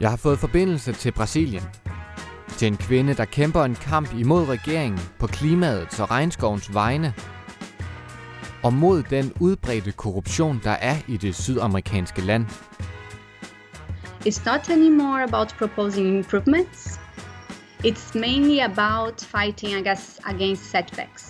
Jeg har fået forbindelse til Brasilien. Til en kvinde, der kæmper en kamp imod regeringen på klimaets og regnskovens vegne. Og mod den udbredte korruption, der er i det sydamerikanske land. It's not anymore about proposing improvements. It's mainly about fighting against, against setbacks.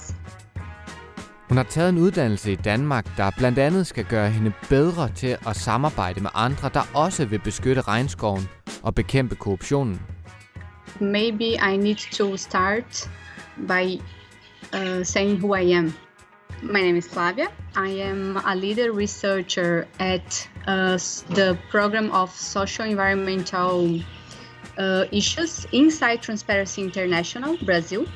Hun har taget en uddannelse i Danmark, der blandt andet skal gøre hende bedre til at samarbejde med andre, der også vil beskytte regnskoven og bekæmpe korruptionen. Maybe I need to start by uh, saying who I am. My name is Flavia. I am a leader researcher at uh, the program of social environmental uh, issues inside Transparency International, Brazil.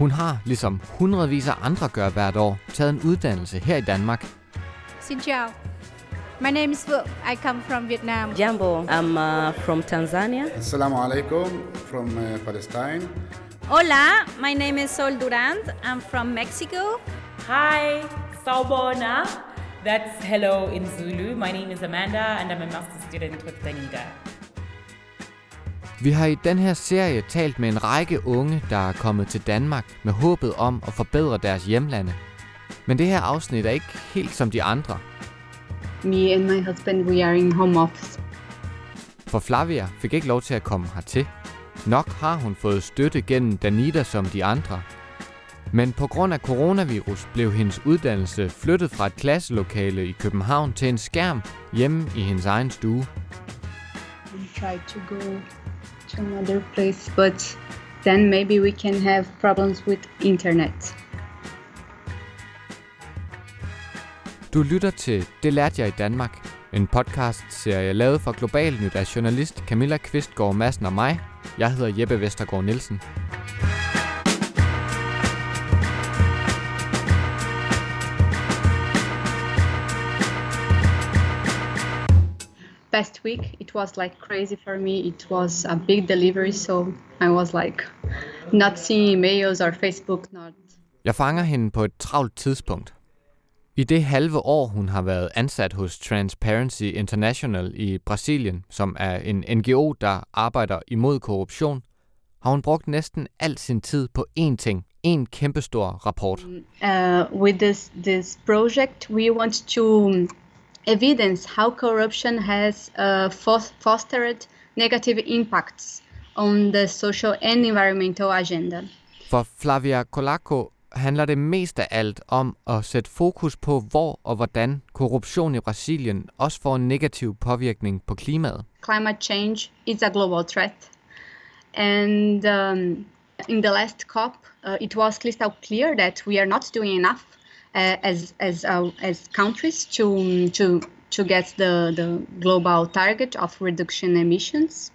Hun har, ligesom hundredvis af andre gør hvert år, taget en uddannelse her i Danmark. Xin chào. My name is Phượng. I come from Vietnam. Jambo, I'm uh, from Tanzania. Assalamu alaikum from uh, Palestine. Hola, my name is Sol Durand. I'm from Mexico. Hi, Sawubona. That's hello in Zulu. My name is Amanda and I'm a master's student with Danida. Vi har i den her serie talt med en række unge, der er kommet til Danmark med håbet om at forbedre deres hjemlande. Men det her afsnit er ikke helt som de andre. Me and my husband, we are in home office. For Flavia fik ikke lov til at komme hertil. Nok har hun fået støtte gennem Danida som de andre. Men på grund af coronavirus blev hendes uddannelse flyttet fra et klasselokale i København til en skærm hjemme i hendes egen stue. We try to go to another place, but then maybe we can have problems with internet. Du lytter til Det lærte jeg i Danmark, en podcast-serie lavet for Global Nyt af journalist Camilla Kvistgaard Madsen og mig. Jeg hedder Jeppe Vestergaard Nielsen. Past week, it was like crazy for me. It was a big delivery, so I was like not seeing emails or Facebook, not Jeg fanger hende på et travlt tidspunkt. I det halve år, hun har været ansat hos Transparency International i Brasilien, som er en NGO, der arbejder imod korruption, har hun brugt næsten al sin tid på én ting, en kæmpestor rapport. uh, with this this project, we want to um, evidence how corruption has uh, fostered negative impacts on the social and environmental agenda. For Flavia Colaco handler det mest af alt om at sætte fokus på, hvor og hvordan korruption i Brasilien også får en negativ påvirkning på klimaet. Climate change is a global threat, and um, in the last COP, uh, it was crystal clear that we are not doing enough as as uh, as countries to to to get the the global target of reduction emissions.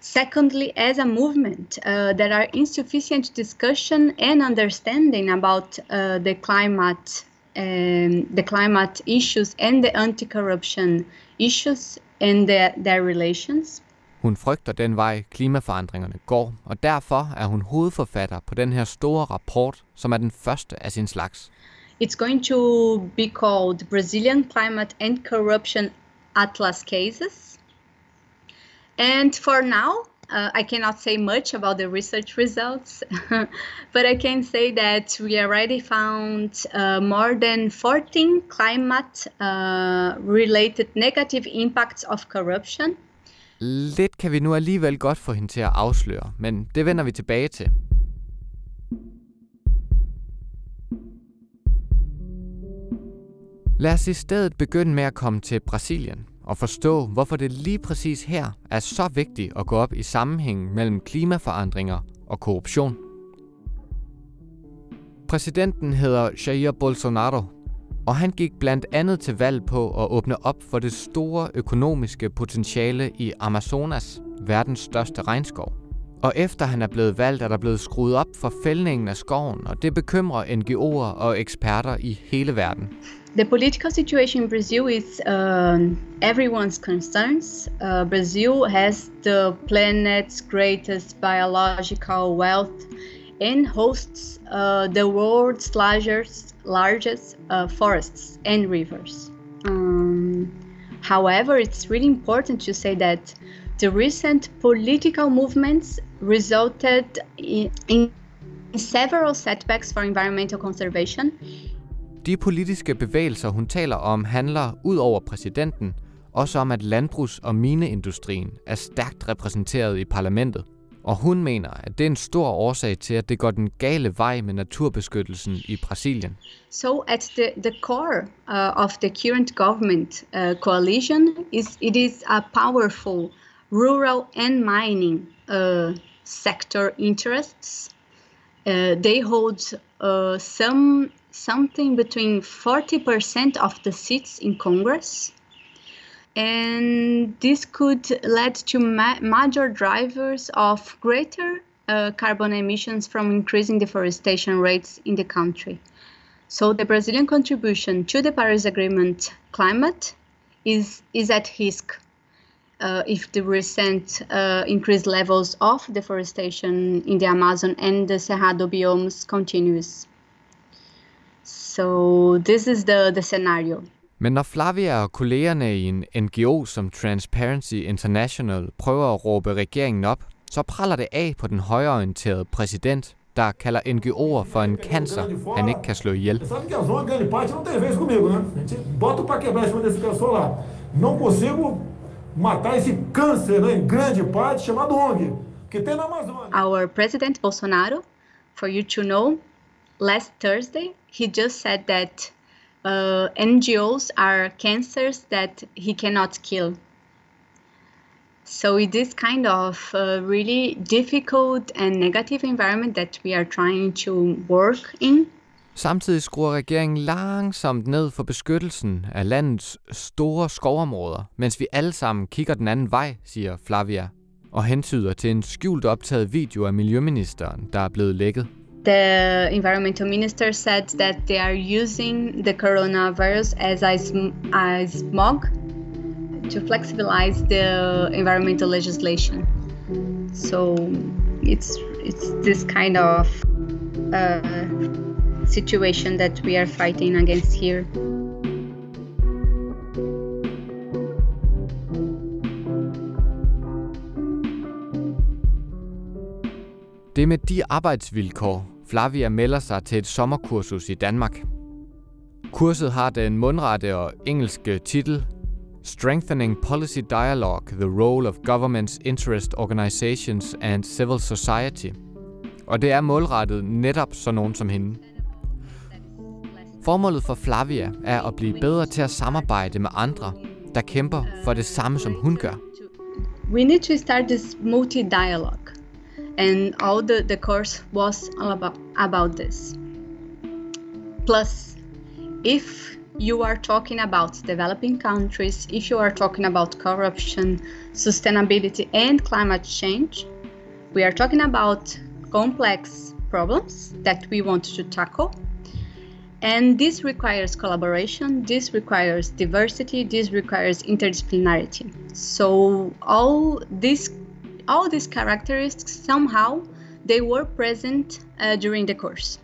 Secondly, as a movement, uh, there are insufficient discussion and understanding about uh, the climate, um, the climate issues and the anti-corruption issues and their, their relations. Hun frygter den vej, klimaforandringerne går, og derfor er hun hovedforfatter på den her store rapport, som er den første af sin slags. It's going to be called Brazilian Climate and Corruption Atlas Cases. And for now, uh, I cannot say much about the research results, but I can say that we already found uh, more than 14 climate uh, related negative impacts of corruption. Lidt kan vi nu alligevel godt få hende til at afsløre, men det vender vi tilbage til. Lad os i stedet begynde med at komme til Brasilien og forstå, hvorfor det lige præcis her er så vigtigt at gå op i sammenhængen mellem klimaforandringer og korruption. Præsidenten hedder Jair Bolsonaro, og han gik blandt andet til valg på at åbne op for det store økonomiske potentiale i Amazonas, verdens største regnskov. Og efter han er blevet valgt, er der blevet skruet op for fældningen af skoven, og det bekymrer NGO'er og eksperter i hele verden. The political situation in Brazil is um, everyone's concerns. Uh, Brazil has the planet's greatest biological wealth and hosts uh, the world's largest, largest uh, forests and rivers. Um, However, it's really important to say that the recent political movements resulted in, in several setbacks for environmental conservation. De politiske bevægelser, hun taler om, handler ud over præsidenten også om, at landbrugs- og mineindustrien er stærkt repræsenteret i parlamentet. Og hun mener, at det er en stor årsag til, at det går den gale vej med naturbeskyttelsen i Brasilien. So at the, the core uh, of the current government uh, coalition is it is a powerful rural and mining uh, sector interests. Uh, they hold uh, some something between 40% of the seats in Congress and this could lead to ma- major drivers of greater uh, carbon emissions from increasing deforestation rates in the country. So the Brazilian contribution to the Paris Agreement climate is is at risk uh, if the recent uh, increased levels of deforestation in the Amazon and the Cerrado biomes continues. So this is the, the scenario. Men når Flavia og kollegerne i en NGO som Transparency International prøver at råbe regeringen op, så praller det af på den højreorienterede præsident, der kalder NGO'er for en cancer, han ikke kan slå ihjel. Sabe que a zona, grande parte, não tem vez comigo, né? A gente bota pra quebrar em cima desse pessoal lá. Não consigo matar esse câncer, né, em grande parte, chamado ONG, que tem na Amazônia. Our president Bolsonaro, for you to know, last Thursday he just said that uh, NGOs are cancers that he cannot kill. So it is kind of a really difficult and negative environment that we are trying to work in. Samtidig skruer regeringen langsomt ned for beskyttelsen af landets store skovområder, mens vi alle sammen kigger den anden vej, siger Flavia, og hentyder til en skjult optaget video af miljøministeren, der er blevet lækket. The environmental minister said that they are using the coronavirus as a, sm- a smog to flexibilize the environmental legislation. So it's it's this kind of uh, situation that we are fighting against here. Det er med de arbejdsvilkår, Flavia melder sig til et sommerkursus i Danmark. Kurset har den mundrette og engelske titel Strengthening Policy Dialogue, the Role of Governments, Interest Organizations and Civil Society. Og det er målrettet netop sådan nogen som hende. Formålet for Flavia er at blive bedre til at samarbejde med andre, der kæmper for det samme som hun gør. We need to start this multi-dialogue, and all the, the course was all about, about this. Plus, if you are talking about developing countries, if you are talking about corruption, sustainability, and climate change, we are talking about complex problems that we want to tackle. And this requires collaboration, this requires diversity, this requires interdisciplinarity. So all these all these characteristics somehow they were present uh, during the course.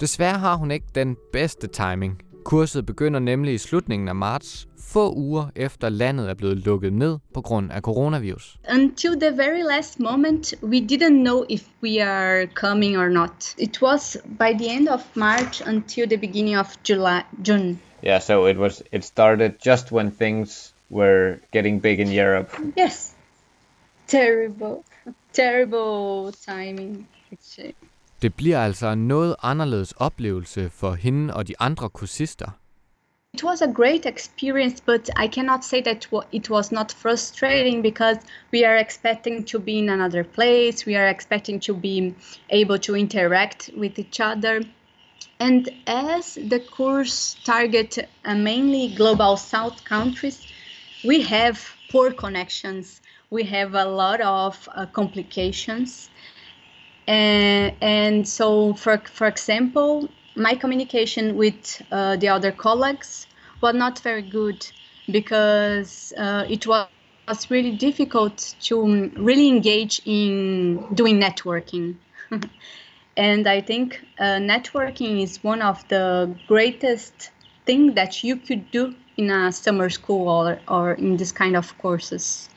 Desværre har hun ikke den bedste timing. Kurset begynder nemlig i slutningen af marts, få uger efter landet er blevet lukket ned på grund af coronavirus. Until the very last moment, we didn't know if we are coming or not. It was by the end of March until the beginning of July, June. Yeah, so it was it started just when things were getting big in Europe. Yes, terrible, terrible timing. Actually. Det bliver altså en noget anderledes oplevelse for hende og de andre kursister. It was a great experience, but I cannot say that it was not frustrating because we are expecting to be in another place. We are expecting to be able to interact with each other. And as the course target uh, mainly global south countries, we have poor connections. We have a lot of uh, complications. And, and so, for, for example, my communication with uh, the other colleagues was not very good because uh, it was, was really difficult to um, really engage in doing networking. and I think uh, networking is one of the greatest thing that you could do in a summer school or, or in this kind of courses.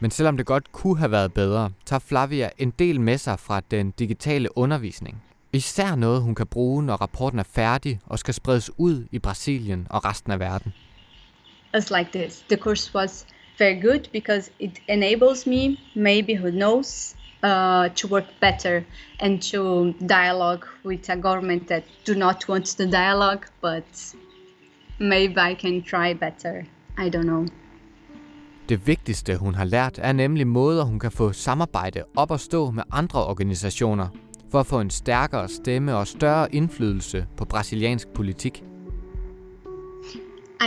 Men selvom det godt kunne have været bedre, tager Flavia en del med sig fra den digitale undervisning. Især noget, hun kan bruge, når rapporten er færdig og skal spredes ud i Brasilien og resten af verden. It's like this. The course was very good because it enables me, maybe who knows, uh, to work better and to dialogue with a government that do not want the dialogue, but maybe I can try better. I don't know. Det vigtigste, hun har lært, er nemlig måder, hun kan få samarbejde op og stå med andre organisationer, for at få en stærkere stemme og større indflydelse på brasiliansk politik.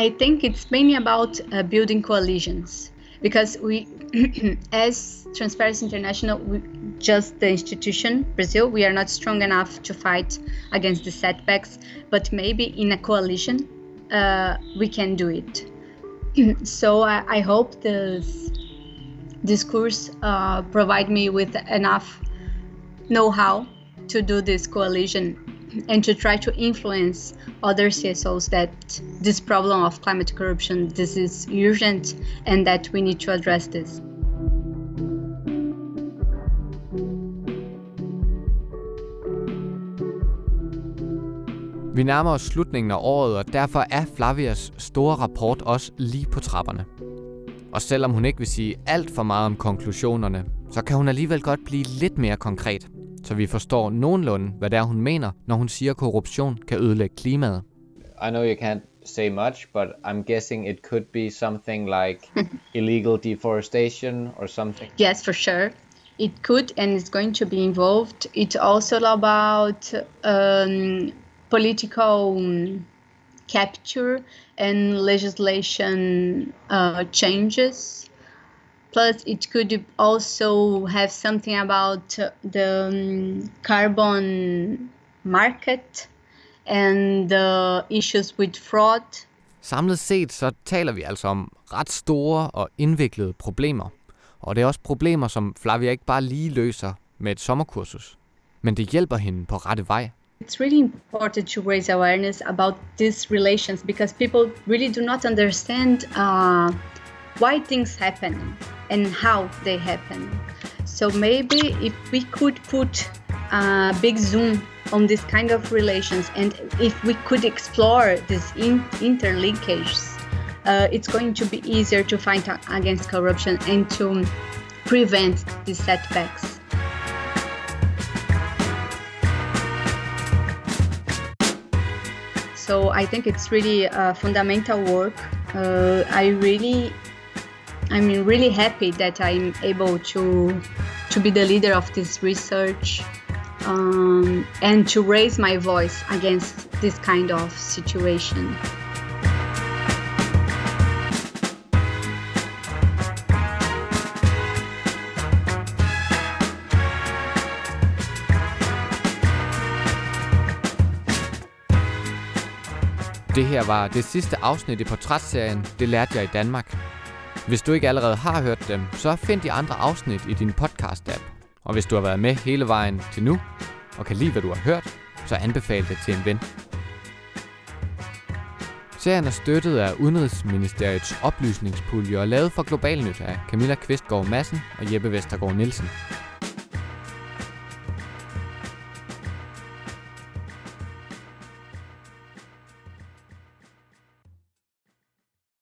I think it's mainly about uh, building coalitions because we, as Transparency International, we, just the institution, Brazil, we are not strong enough to fight against the setbacks, but maybe in a coalition, uh, we can do it. so I, I hope this this course uh, provide me with enough know-how to do this coalition and to try to influence other CSOs that this problem of climate corruption this is urgent and that we need to address this. Vi nærmer os slutningen af året, og derfor er Flavias store rapport også lige på trapperne. Og selvom hun ikke vil sige alt for meget om konklusionerne, så kan hun alligevel godt blive lidt mere konkret, så vi forstår nogenlunde, hvad det er, hun mener, når hun siger, at korruption kan ødelægge klimaet. I know you can't say much, but I'm guessing it could be something like illegal deforestation or something. Yes, for sure. It could and it's going to be involved. It's also about um, political um, capture and legislation uh, changes. Plus, it could also have something about the um, carbon market and the issues with fraud. Samlet set så taler vi altså om ret store og indviklede problemer. Og det er også problemer, som Flavia ikke bare lige løser med et sommerkursus. Men det hjælper hende på rette vej. It's really important to raise awareness about these relations because people really do not understand uh, why things happen and how they happen. So maybe if we could put a big zoom on this kind of relations and if we could explore these in- interlinkages, uh, it's going to be easier to fight against corruption and to prevent these setbacks. So I think it's really fundamental work. Uh, I really, I'm really happy that I'm able to to be the leader of this research um, and to raise my voice against this kind of situation. Det her var det sidste afsnit i portrætserien Det lærte jeg i Danmark. Hvis du ikke allerede har hørt dem, så find de andre afsnit i din podcast-app. Og hvis du har været med hele vejen til nu, og kan lide, hvad du har hørt, så anbefal det til en ven. Serien er støttet af Udenrigsministeriets oplysningspulje og lavet for Global Nyt af Camilla Kvistgaard Madsen og Jeppe Vestergaard Nielsen.